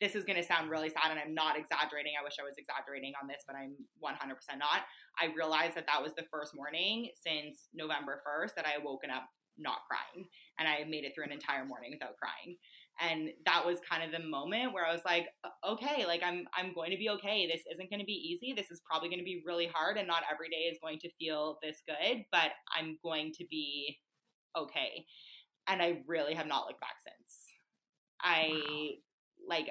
this is going to sound really sad, and I'm not exaggerating. I wish I was exaggerating on this, but I'm 100% not. I realized that that was the first morning since November 1st that I had woken up not crying, and I made it through an entire morning without crying. And that was kind of the moment where I was like, okay, like I'm I'm going to be okay. This isn't going to be easy. This is probably going to be really hard, and not every day is going to feel this good, but I'm going to be okay. And I really have not looked back since. I wow like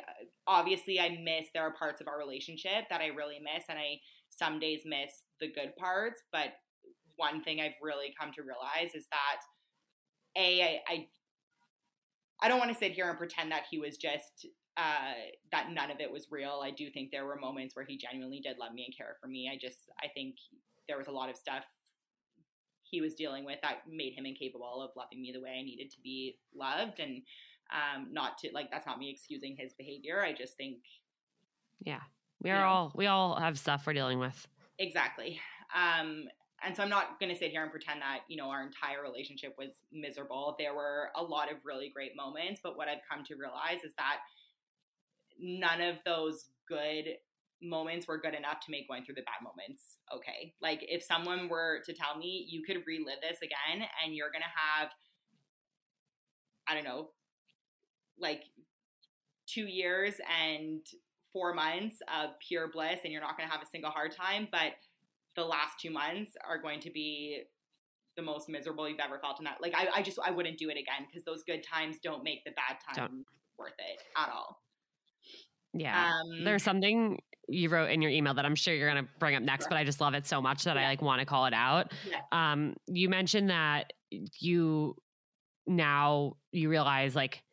obviously I miss there are parts of our relationship that I really miss and I some days miss the good parts, but one thing I've really come to realize is that a I I, I don't want to sit here and pretend that he was just uh, that none of it was real. I do think there were moments where he genuinely did love me and care for me. I just I think there was a lot of stuff he was dealing with that made him incapable of loving me the way I needed to be loved and um not to like that's not me excusing his behavior. I just think Yeah. We are all we all have stuff we're dealing with. Exactly. Um and so I'm not going to sit here and pretend that, you know, our entire relationship was miserable. There were a lot of really great moments, but what I've come to realize is that none of those good moments were good enough to make going through the bad moments okay. Like if someone were to tell me you could relive this again and you're going to have I don't know, like 2 years and 4 months of pure bliss and you're not going to have a single hard time, but the last 2 months are going to be the most miserable you've ever felt in that. Like I, I just I wouldn't do it again because those good times don't make the bad times don't. worth it at all. Yeah. Um, There's something you wrote in your email that I'm sure you're going to bring up next, but I just love it so much that yeah. I like want to call it out. Yeah. Um, you mentioned that you now you realize like,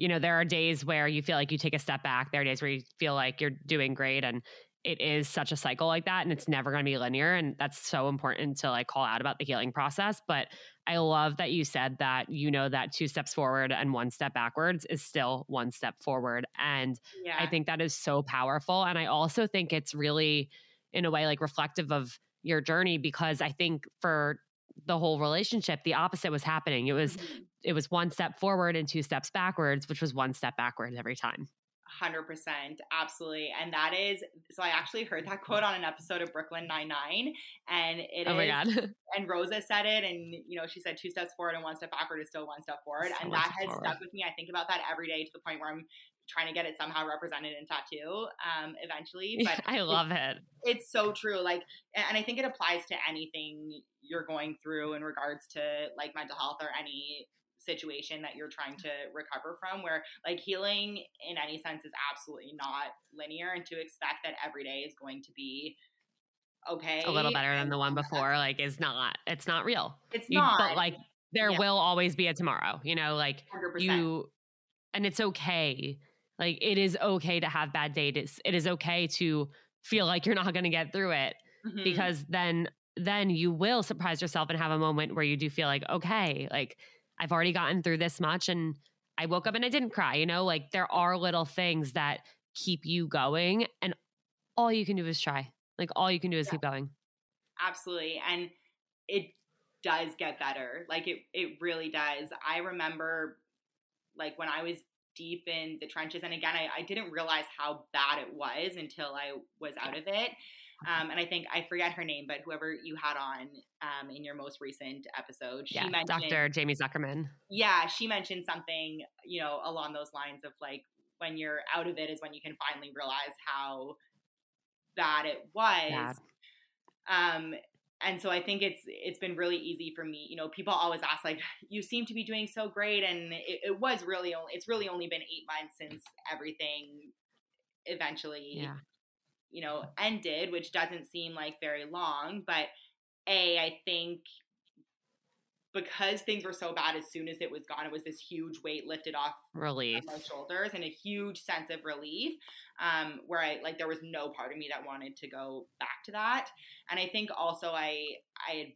you know, there are days where you feel like you take a step back. There are days where you feel like you're doing great and it is such a cycle like that and it's never going to be linear and that's so important to like call out about the healing process but i love that you said that you know that two steps forward and one step backwards is still one step forward and yeah. i think that is so powerful and i also think it's really in a way like reflective of your journey because i think for the whole relationship the opposite was happening it was mm-hmm. It was one step forward and two steps backwards which was one step backwards every time. 100% absolutely. And that is so i actually heard that quote on an episode of brooklyn 99 and it oh my God. and rosa said it and you know she said two steps forward and one step backward is still one step forward and that has forward. stuck with me. I think about that every day to the point where i'm trying to get it somehow represented in tattoo um eventually but i love it. it's so true like and i think it applies to anything you're going through in regards to like mental health or any situation that you're trying to recover from where like healing in any sense is absolutely not linear and to expect that every day is going to be okay a little better than the one before like is not it's not real it's you, not but like there yeah. will always be a tomorrow you know like 100%. you and it's okay like it is okay to have bad days it is okay to feel like you're not going to get through it mm-hmm. because then then you will surprise yourself and have a moment where you do feel like okay like I've already gotten through this much and I woke up and I didn't cry. You know, like there are little things that keep you going and all you can do is try. Like all you can do is yeah. keep going. Absolutely. And it does get better. Like it it really does. I remember like when I was deep in the trenches and again I, I didn't realize how bad it was until I was out of it. Um, and I think I forget her name, but whoever you had on um, in your most recent episode, she yeah, mentioned Dr. Jaime Zuckerman. Yeah, she mentioned something, you know, along those lines of like when you're out of it is when you can finally realize how bad it was. Yeah. Um, and so I think it's it's been really easy for me. You know, people always ask like, "You seem to be doing so great," and it, it was really only it's really only been eight months since everything eventually yeah you know, ended, which doesn't seem like very long. But A, I think because things were so bad as soon as it was gone, it was this huge weight lifted off relief my shoulders and a huge sense of relief. Um, where I like there was no part of me that wanted to go back to that. And I think also I I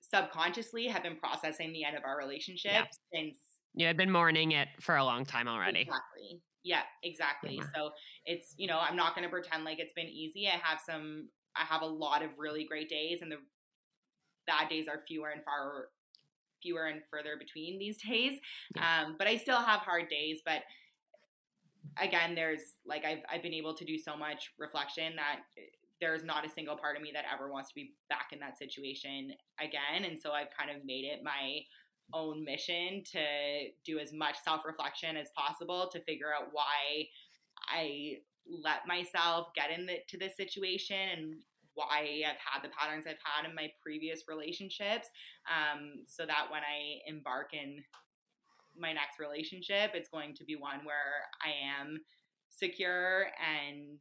subconsciously have been processing the end of our relationship yeah. since you had been mourning it for a long time already. Exactly. Yeah, exactly. Yeah. So it's, you know, I'm not going to pretend like it's been easy. I have some, I have a lot of really great days, and the bad days are fewer and far fewer and further between these days. Yeah. Um, but I still have hard days. But again, there's like I've I've been able to do so much reflection that eh, there's not a single part of me that ever wants to be back in that situation again. And so I've kind of made it my own mission to do as much self reflection as possible to figure out why I let myself get into this situation and why I've had the patterns I've had in my previous relationships. Um, so that when I embark in my next relationship, it's going to be one where I am secure and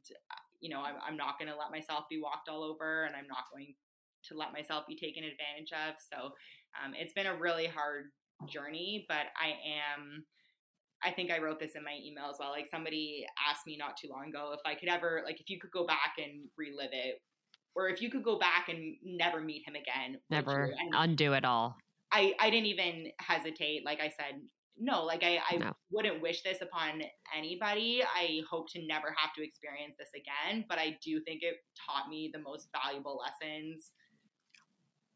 you know I'm, I'm not going to let myself be walked all over and i'm not going to let myself be taken advantage of. So um, it's been a really hard journey, but I am. I think I wrote this in my email as well. Like somebody asked me not too long ago if I could ever, like, if you could go back and relive it, or if you could go back and never meet him again, never undo it all. I I didn't even hesitate. Like I said, no, like I, I no. wouldn't wish this upon anybody. I hope to never have to experience this again, but I do think it taught me the most valuable lessons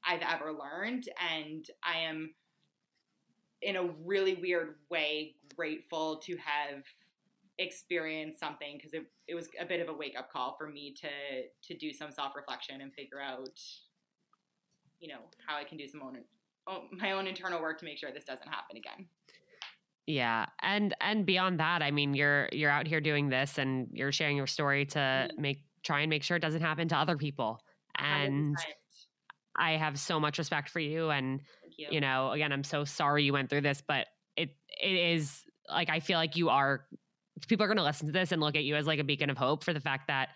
I've ever learned. And I am, in a really weird way, grateful to have experienced something because it, it was a bit of a wake up call for me to to do some self reflection and figure out, you know, how I can do some own my own internal work to make sure this doesn't happen again. Yeah. And and beyond that, I mean, you're you're out here doing this and you're sharing your story to mm-hmm. make try and make sure it doesn't happen to other people. And 100%. I have so much respect for you and you. you know, again, I'm so sorry you went through this, but it it is like I feel like you are people are going to listen to this and look at you as like a beacon of hope for the fact that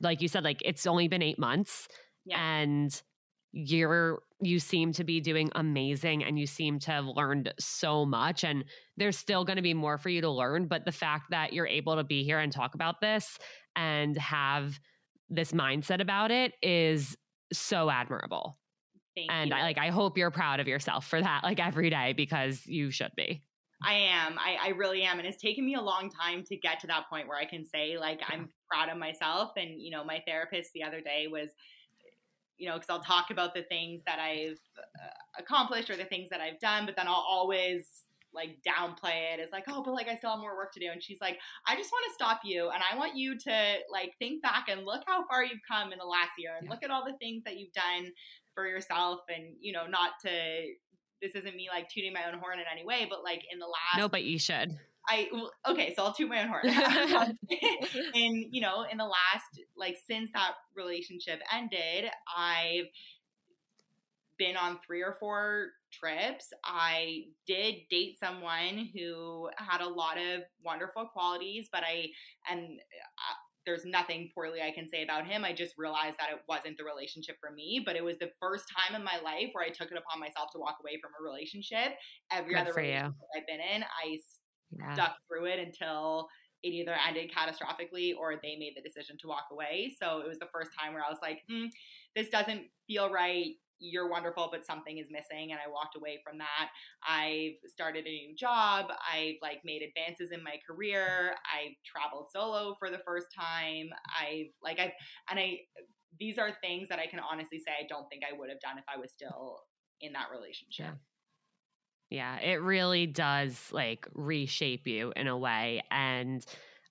like you said like it's only been 8 months yeah. and you're you seem to be doing amazing and you seem to have learned so much and there's still going to be more for you to learn but the fact that you're able to be here and talk about this and have this mindset about it is so admirable Thank and you. I like I hope you're proud of yourself for that like every day because you should be. I am. I, I really am. And it's taken me a long time to get to that point where I can say, like, I'm proud of myself. And, you know, my therapist the other day was you know, because I'll talk about the things that I've uh, accomplished or the things that I've done, but then I'll always like downplay it as like, oh, but like I still have more work to do. And she's like, I just want to stop you and I want you to like think back and look how far you've come in the last year and yeah. look at all the things that you've done for yourself and, you know, not to, this isn't me like tooting my own horn in any way, but like in the last. No, but you should. I okay, so I'll toot my own horn. and you know, in the last like since that relationship ended, I've been on three or four trips. I did date someone who had a lot of wonderful qualities, but I and uh, there's nothing poorly I can say about him. I just realized that it wasn't the relationship for me, but it was the first time in my life where I took it upon myself to walk away from a relationship. Every Good other relationship you. I've been in, I yeah. stuck through it until it either ended catastrophically or they made the decision to walk away. So it was the first time where I was like, mm, this doesn't feel right. You're wonderful, but something is missing. And I walked away from that. I've started a new job. I've like made advances in my career. I've traveled solo for the first time. I've like, I've, and I, these are things that I can honestly say I don't think I would have done if I was still in that relationship. Yeah. Yeah, it really does like reshape you in a way. And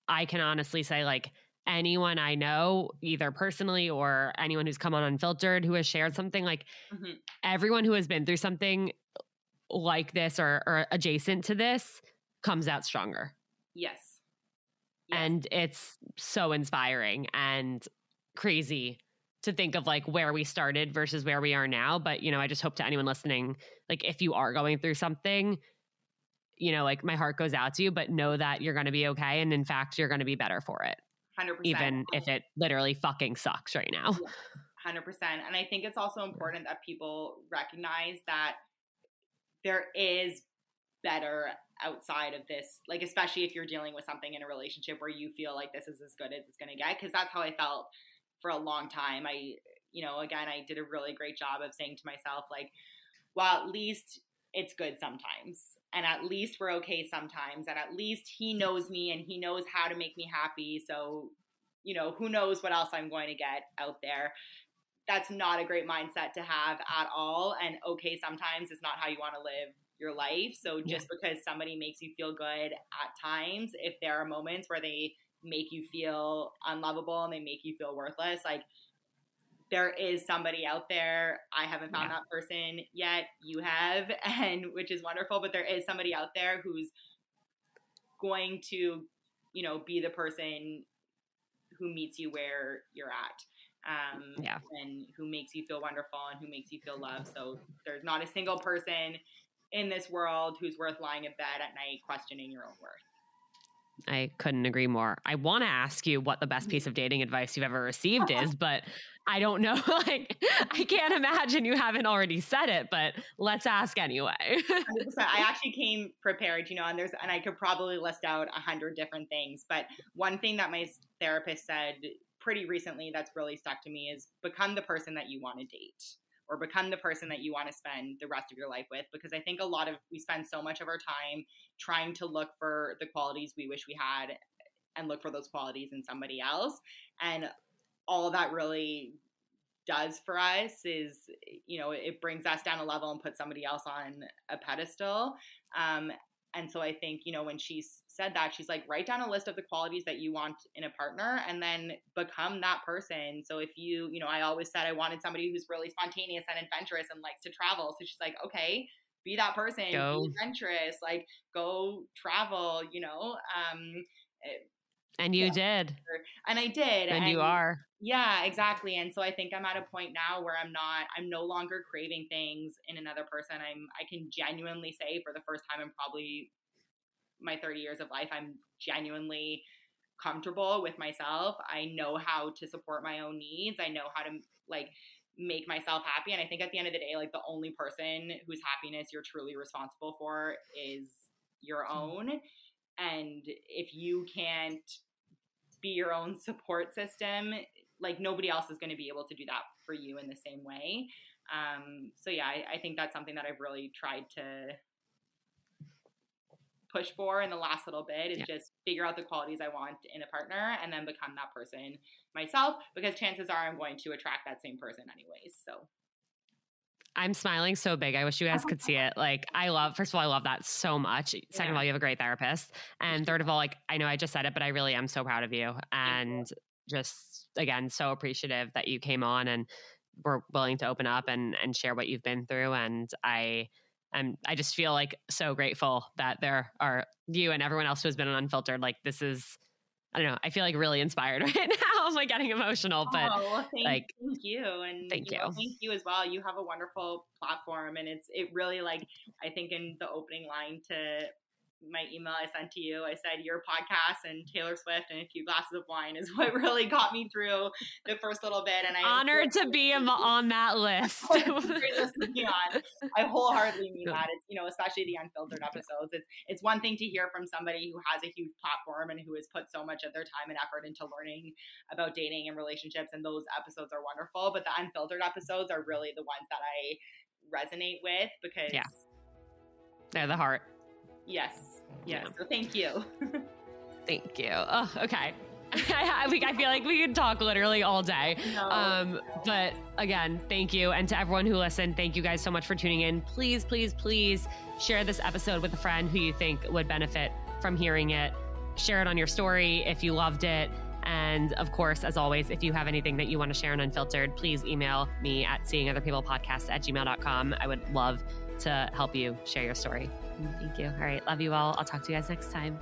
I can honestly say, like, anyone I know, either personally or anyone who's come on unfiltered who has shared something, like mm-hmm. everyone who has been through something like this or, or adjacent to this comes out stronger. Yes. yes. And it's so inspiring and crazy to think of like where we started versus where we are now. But, you know, I just hope to anyone listening, like if you are going through something, you know, like my heart goes out to you, but know that you're going to be okay. And in fact, you're going to be better for it. 100%. Even if it literally fucking sucks right now. 100%. And I think it's also important that people recognize that there is better outside of this like especially if you're dealing with something in a relationship where you feel like this is as good as it's going to get because that's how i felt for a long time. I, you know, again, I did a really great job of saying to myself, like, well, at least it's good sometimes. And at least we're okay sometimes. And at least he knows me and he knows how to make me happy. So, you know, who knows what else I'm going to get out there. That's not a great mindset to have at all. And okay, sometimes is not how you want to live your life. So just yeah. because somebody makes you feel good at times, if there are moments where they make you feel unlovable and they make you feel worthless. Like there is somebody out there. I haven't found yeah. that person yet. You have, and which is wonderful, but there is somebody out there who's going to, you know, be the person who meets you where you're at. Um, yeah. and who makes you feel wonderful and who makes you feel loved. So there's not a single person in this world who's worth lying in bed at night questioning your own worth. I couldn't agree more. I want to ask you what the best piece of dating advice you've ever received is, but I don't know. like, I can't imagine you haven't already said it, but let's ask anyway. I actually came prepared, you know, and there's, and I could probably list out a hundred different things, but one thing that my therapist said pretty recently that's really stuck to me is become the person that you want to date or become the person that you want to spend the rest of your life with because i think a lot of we spend so much of our time trying to look for the qualities we wish we had and look for those qualities in somebody else. And all that really does for us is you know it brings us down a level and puts somebody else on a pedestal. Um, and so I think, you know, when she said that, she's like, write down a list of the qualities that you want in a partner and then become that person. So if you, you know, I always said I wanted somebody who's really spontaneous and adventurous and likes to travel. So she's like, okay, be that person, go. be adventurous, like go travel, you know. Um, it, and you yeah. did. And I did. And, and, you are. Yeah, exactly. And so I think I'm at a point now where I'm not I'm no longer craving things in another person. I'm I can genuinely say for the first time in probably my 30 years of life, I'm genuinely comfortable with myself. I know how to support my own needs. I know how to like make myself happy. And I think at the end of the day, like the only person whose happiness you're truly responsible for is your mm. own. And if you can't be your own support system, like nobody else is going to be able to do that for you in the same way. Um, so yeah, I, I think that's something that I've really tried to push for in the last little bit is yeah. just figure out the qualities I want in a partner and then become that person myself because chances are I'm going to attract that same person anyways. So I'm smiling so big. I wish you guys oh, could see it. Like, I love, first of all, I love that so much. Second yeah. of all, you have a great therapist. And third of all, like, I know I just said it, but I really am so proud of you. And just, again, so appreciative that you came on and were willing to open up and, and share what you've been through. And I, am I just feel like so grateful that there are you and everyone else who has been on Unfiltered. Like, this is, I don't know. I feel like really inspired right now. I'm like getting emotional, oh, but oh, thank, like, thank you. And thank you, you. Know, thank you as well. You have a wonderful platform and it's, it really like, I think in the opening line to my email I sent to you. I said your podcast and Taylor Swift and a few glasses of wine is what really got me through the first little bit. And I honored to be on that list. I wholeheartedly mean that. It's you know, especially the unfiltered episodes. It's it's one thing to hear from somebody who has a huge platform and who has put so much of their time and effort into learning about dating and relationships, and those episodes are wonderful. But the unfiltered episodes are really the ones that I resonate with because yeah, they're the heart. Yes. Yes. Yeah. So thank you. thank you. Oh, okay. I, I feel like we could talk literally all day. No, um. But again, thank you. And to everyone who listened, thank you guys so much for tuning in. Please, please, please share this episode with a friend who you think would benefit from hearing it. Share it on your story if you loved it. And of course, as always, if you have anything that you want to share on Unfiltered, please email me at seeingotherpeoplepodcast at gmail.com. I would love to help you share your story. Thank you. All right. Love you all. I'll talk to you guys next time.